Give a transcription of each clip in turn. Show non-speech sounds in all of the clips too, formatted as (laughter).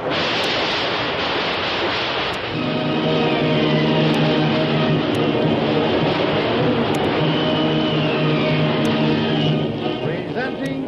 Presenting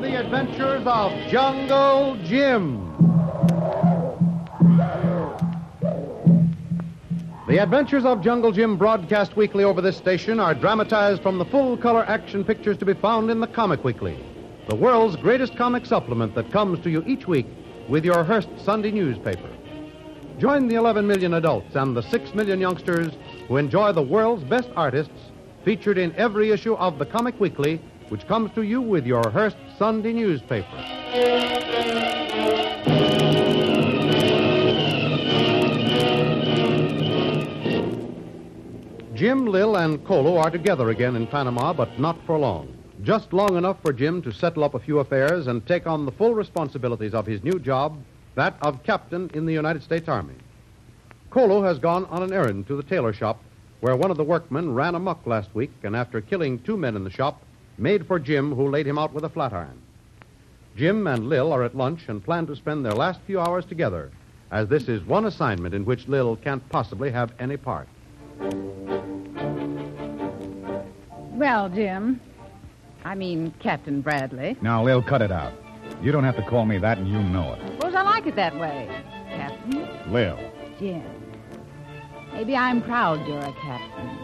the adventures of Jungle Jim. The adventures of Jungle Jim, broadcast weekly over this station, are dramatized from the full color action pictures to be found in the Comic Weekly, the world's greatest comic supplement that comes to you each week with your Hearst Sunday newspaper. Join the 11 million adults and the 6 million youngsters who enjoy the world's best artists featured in every issue of the Comic Weekly, which comes to you with your Hearst Sunday newspaper. Jim, Lil, and Colo are together again in Panama, but not for long. Just long enough for Jim to settle up a few affairs and take on the full responsibilities of his new job, that of captain in the United States Army. Colo has gone on an errand to the tailor shop where one of the workmen ran amuck last week and, after killing two men in the shop, made for Jim, who laid him out with a flat iron. Jim and Lil are at lunch and plan to spend their last few hours together, as this is one assignment in which Lil can't possibly have any part. Well, Jim. I mean, Captain Bradley. Now, Lil, cut it out. You don't have to call me that, and you know it. Suppose I like it that way. Captain Lil. Jim. Maybe I'm proud you're a captain.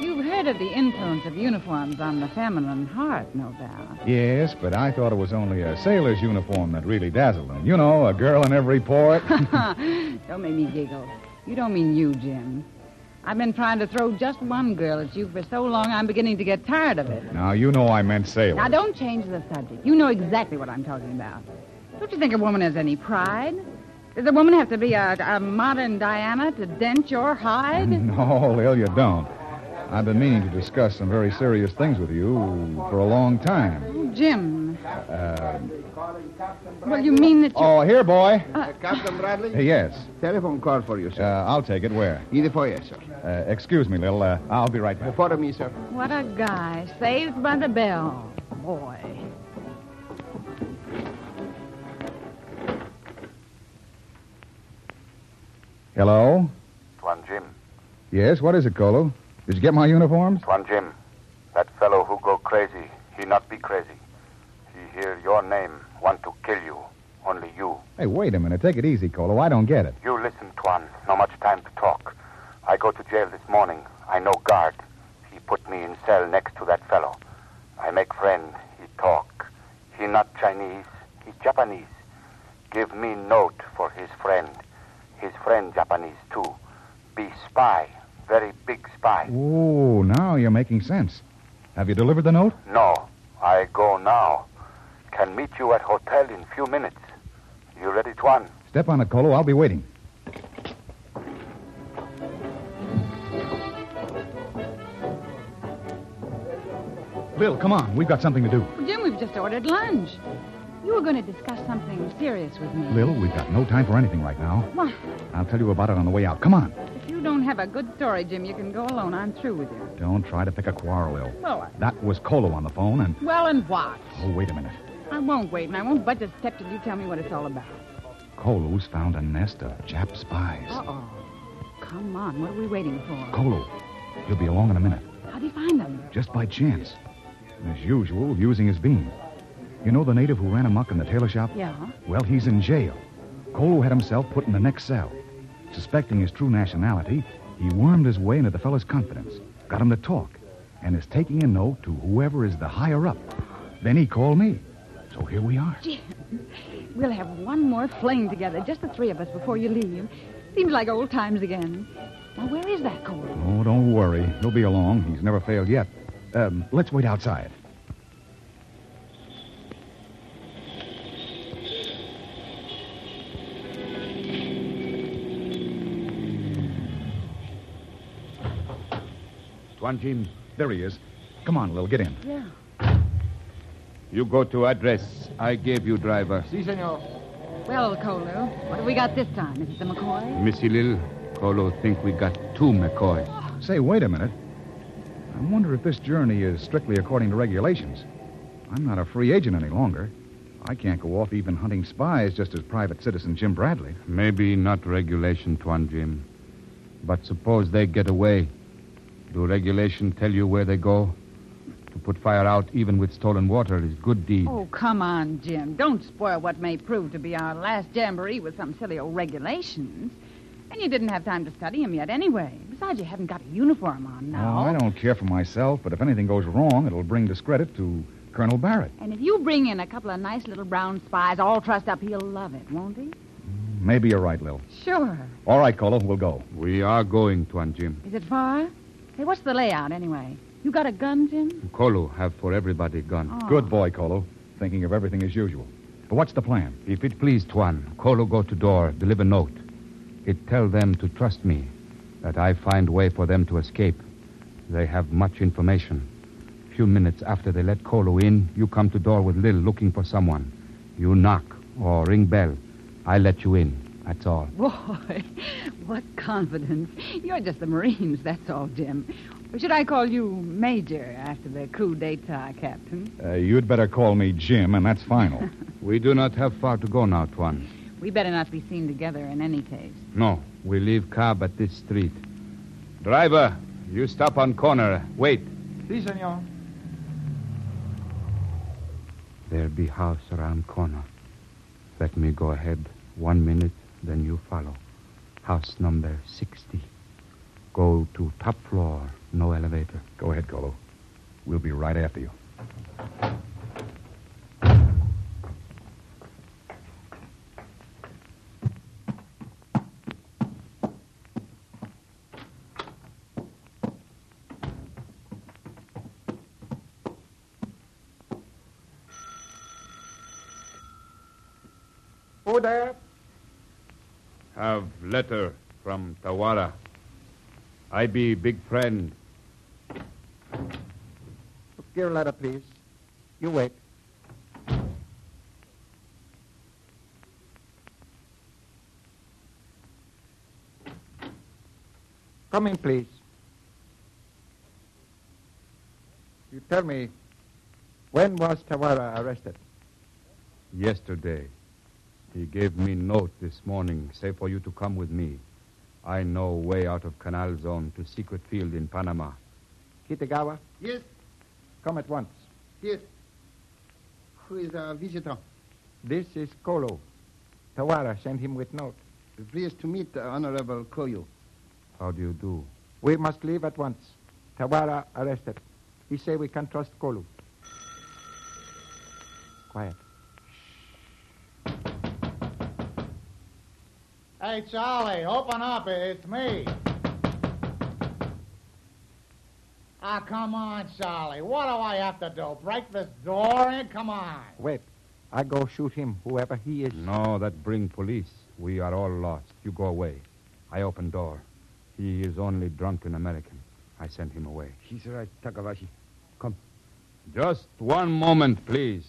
You've heard of the influence of uniforms on the feminine heart, no doubt. Yes, but I thought it was only a sailor's uniform that really dazzled them. You know, a girl in every port. (laughs) don't make me giggle. You don't mean you, Jim. I've been trying to throw just one girl at you for so long, I'm beginning to get tired of it. now, you know I meant sailor. Now, don't change the subject. You know exactly what I'm talking about. Don't you think a woman has any pride? Does a woman have to be a, a modern Diana to dent your hide? (laughs) No, Lil, you don't. I've been meaning to discuss some very serious things with you for a long time. Oh, Jim. Uh, Well, you mean that you... oh, here, boy. Captain Bradley? Uh, yes. Telephone call for you, Uh, sir. I'll take it. Where? In the foyer, sir. Uh, excuse me, Lil. Uh, I'll be right back. Follow me, sir. What a guy. Saved by the bell. Boy. Hello? Tuan Jim. Yes, what is it, Colo? Did you get my uniforms? Tuan Jim. That fellow who go crazy, he not be crazy. He hear your name, want to kill you. Only you. Hey, wait a minute. Take it easy, Colo. I don't get it. You listen, Tuan. No much time to talk. I go to jail this morning. I know guard. He put me in cell next to that fellow. I make friend. He talk. He not Chinese. He Japanese. Give me note for his friend. His friend Japanese too. Be spy. Very big spy. Oh, now you're making sense. Have you delivered the note? No. I go now. Can meet you at hotel in few minutes. You ready, Tuan? Step on it, Colo. I'll be waiting. Bill, come on. We've got something to do. Jim, we've just ordered lunch. You were going to discuss something serious with me. Lil, we've got no time for anything right now. What? I'll tell you about it on the way out. Come on. If you don't have a good story, Jim, you can go alone. I'm through with you. Don't try to pick a quarrel, Lil. Well, I... That was Colo on the phone, and. Well, and what? Oh, wait a minute. I won't wait, and I won't budge a step till you tell me what it's all about. Colo's found a nest of Jap spies. Uh-oh. Come on, what are we waiting for? Colo, he'll be along in a minute. How'd he find them? Just by chance. As usual, using his beam. You know the native who ran amok in the tailor shop? Yeah? Well, he's in jail. Colo had himself put in the next cell. Suspecting his true nationality, he wormed his way into the fellow's confidence, got him to talk, and is taking a note to whoever is the higher up. Then he called me. So here we are. Jim, we'll have one more fling together, just the three of us, before you leave. Seems like old times again. Now, where is that colt? Oh, don't worry. He'll be along. He's never failed yet. Um, let's wait outside. Tuan Jim, there he is. Come on, Lil, get in. Yeah. You go to address I gave you, driver. Si, senor. Well, Colo, what have we got this time? Is it the McCoy? Missy Lil, Colo think we got two McCoy. Say, wait a minute. I wonder if this journey is strictly according to regulations. I'm not a free agent any longer. I can't go off even hunting spies just as private citizen Jim Bradley. Maybe not regulation, Tuan Jim. But suppose they get away. Do regulation tell you where they go? To put fire out even with stolen water is good deed. Oh, come on, Jim. Don't spoil what may prove to be our last jamboree with some silly old regulations. And you didn't have time to study study 'em yet anyway. Besides, you haven't got a uniform on now. Oh, I don't care for myself, but if anything goes wrong, it'll bring discredit to Colonel Barrett. And if you bring in a couple of nice little brown spies all trussed up, he'll love it, won't he? Mm, maybe you're right, Lil. Sure. All right, Colo, we'll go. We are going, Tuan Jim. Is it far? Hey, what's the layout anyway? You got a gun, Jim? Colo have for everybody gun. Oh. Good boy, Colo. Thinking of everything as usual. But what's the plan? If it please Tuan, Colo go to door, deliver note. It tell them to trust me, that I find way for them to escape. They have much information. Few minutes after they let Colo in, you come to door with Lil looking for someone. You knock or ring bell. I let you in. That's all. Boy, (laughs) what confidence. You're just the Marines, that's all, Jim. Or should I call you Major after the coup d'etat, Captain? Uh, you'd better call me Jim, and that's final. (laughs) We do not have far to go now, Tuan. We better not be seen together in any case. No, we leave cab at this street. Driver, you stop on corner. Wait. Si, senor. There be house around corner. Let me go ahead. One minute, then you follow. House number 60. Go to top floor, no elevator. go ahead, Colo. We'll be right after you. Who there? Have letter from Tawara. I be big friend. Give letter, please. You wait. Come in, please. You tell me, when was Tawara arrested? Yesterday, he gave me note this morning, say for you to come with me. I know way out of canal zone to secret field in Panama. Kitagawa, Yes, come at once. yes. Who is our visitor? This is Kolo. Tawara sent him with note. Pleased to meet the Honorable Koyu. How do you do? We must leave at once. Tawara arrested. He say we can trust Kolo. Quiet. Hey, Charlie, open up. It's me. Ah, come on, Charlie. What do I have to do? Break this door in? Come on. Wait. I go shoot him, whoever he is. No, that bring police. We are all lost. You go away. I open door. He is only drunken American. I send him away. He's right, come. Just one moment, please.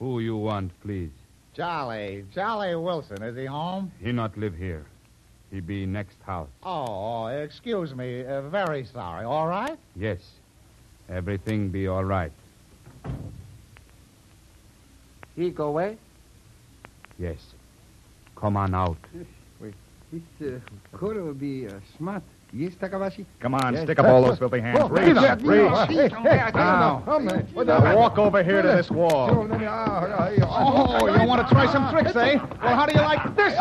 Who you want, please? Charlie, Charlie Wilson, is he home? He not live here. He be next house. Oh, excuse me. Uh, very sorry. All right? Yes. Everything be all right. He go away? Yes. Come on out. This uh, Koro will be uh, smart. Yes, Takawashi? Come on, Yes. stick up all those filthy hands. Oh, Raise up, hey, hey, Now, now walk over here to this wall. Oh, you want to try some tricks, eh? Well, how do you like this?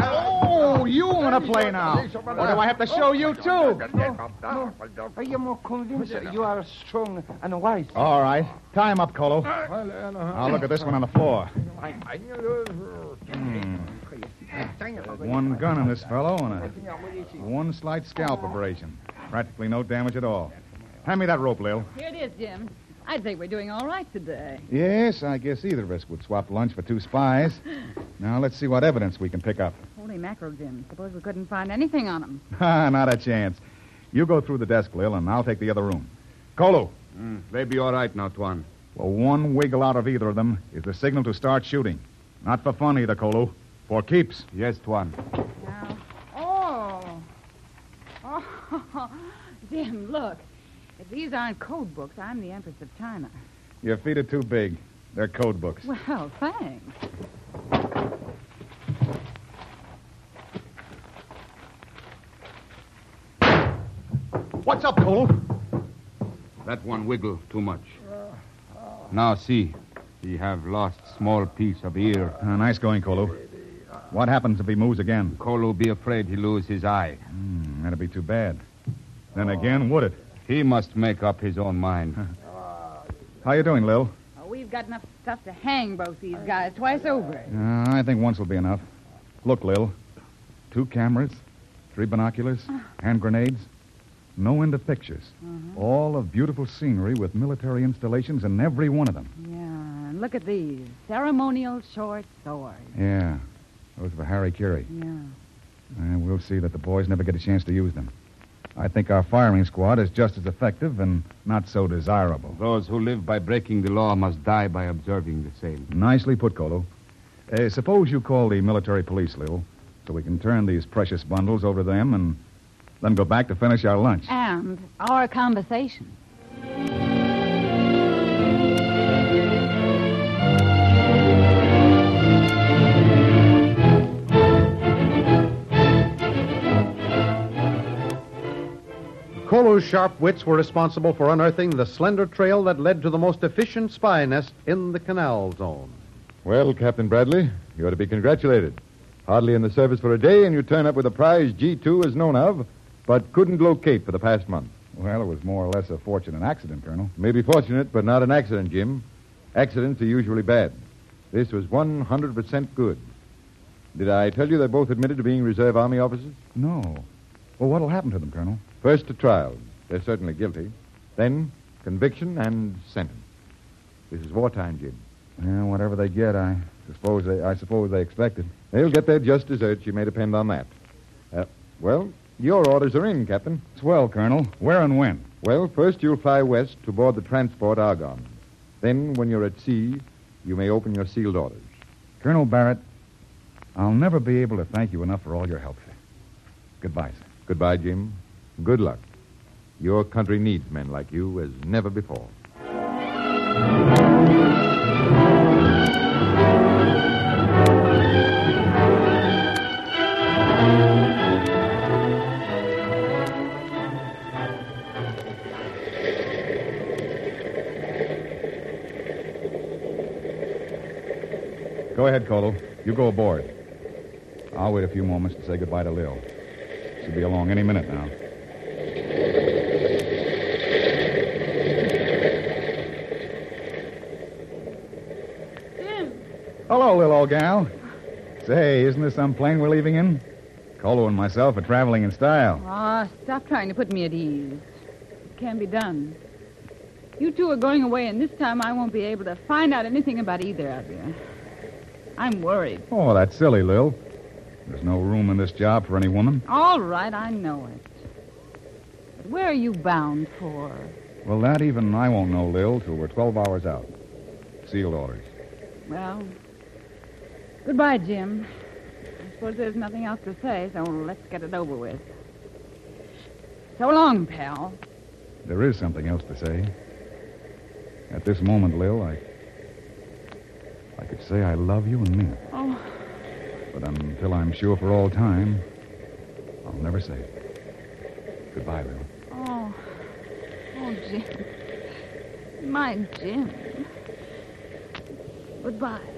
Oh, you want to play now? Or do I have to show you, too? More convinced you are strong and wise. All right. Tie him up, Colo. I'll look at this one on the floor. Hmm. One gun in this fellow and a one slight scalp abrasion. Practically no damage at all. Hand me that rope, Lil. Here it is, Jim. I'd think we're doing all right today. Yes, I guess either of us would swap lunch for two spies. (laughs) Now let's see what evidence we can pick up. Holy mackerel, Jim. Suppose we couldn't find anything on them. Ah, (laughs) Not a chance. You go through the desk, Lil, and I'll take the other room. Kolo. Mm, they be all right now, Tuan. Well, one wiggle out of either of them is the signal to start shooting. Not for fun either, Kolo. For keeps. Yes, Tuan. Now, oh. Oh, (laughs) Jim, look. If these aren't code books, I'm the Empress of China. Your feet are too big. They're code books. Well, thanks. What's up, Kolo? That one wiggle too much. Now see, he have lost small piece of ear. Uh, nice going, Kolo. What happens if he moves again? Kolo be afraid he lose his eye. Hmm, that'd be too bad. Then again, would it? He must make up his own mind. (laughs) How you doing, Lil? Oh, we've got enough stuff to hang both these guys twice over. Uh, I think once will be enough. Look, Lil. Two cameras, three binoculars, hand grenades. No end of pictures. All of beautiful scenery with military installations in every one of them. Yeah, and look at these. Ceremonial short swords. Yeah. Those for hara-kiri. Yeah. Uh, we'll see that the boys never get a chance to use them. I think our firing squad is just as effective and not so desirable. Those who live by breaking the law must die by observing the same. Nicely put, Kolo. Uh, suppose you call the military police, Lil, so we can turn these precious bundles over to them and then go back to finish our lunch. And our conversation. Kolo's sharp wits were responsible for unearthing the slender trail that led to the most efficient spy nest in the canal zone. Well, Captain Bradley, you ought to be congratulated. Hardly in the service for a day, and you turn up with a prize G2 as known of, but couldn't locate for the past month. Well, it was more or less a fortunate accident, Colonel. Maybe fortunate, but not an accident, Jim. Accidents are usually bad. This was 100% good. Did I tell you they both admitted to being reserve army officers? No. Well, what'll happen to them, Colonel? First, a trial. They're certainly guilty. Then, conviction and sentence. This is wartime, Jim. Yeah, whatever they get, I suppose they, I suppose they expected. They'll get their just desserts. You may depend on that. Uh, well, your orders are in, Captain. It's well, Colonel. Where and when? Well, first you'll fly west to board the transport Argonne. Then, when you're at sea, you may open your sealed orders. Colonel Barrett, I'll never be able to thank you enough for all your help, sir. Goodbye, sir. Goodbye, Jim. Good luck. Your country needs men like you as never before. Go ahead, Colo. You go aboard. I'll wait a few moments to say goodbye to Lil. She'll be along any minute now. Lil, old gal. Say, isn't this some plane we're leaving in? Colo and myself are traveling in style. Ah, stop trying to put me at ease. It can't be done. You two are going away, and this time I won't be able to find out anything about either of you. I'm worried. Oh, that's silly, Lil. There's no room in this job for any woman. All right, I know it. But where are you bound for? Well, that even I won't know, Lil, till we're 12 hours out. Sealed orders. Well, goodbye, Jim. I suppose there's nothing else to say, so let's get it over with. So long, pal. There is something else to say. At this moment, Lil, I. I could say I love you and mean it. Oh, But until I'm sure for all time, I'll never say it. Goodbye, Lil. oh, oh, Jim. My Jim. Goodbye.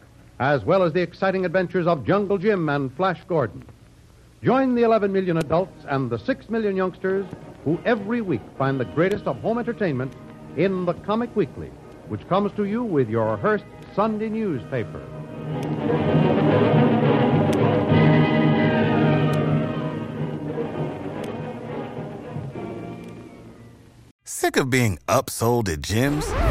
as well as the exciting adventures of Jungle Jim and Flash Gordon. Join the 11 million adults and the 6 million youngsters who every week find the greatest of home entertainment in the Comic Weekly, which comes to you with your Hearst Sunday newspaper. Sick of being upsold at gyms?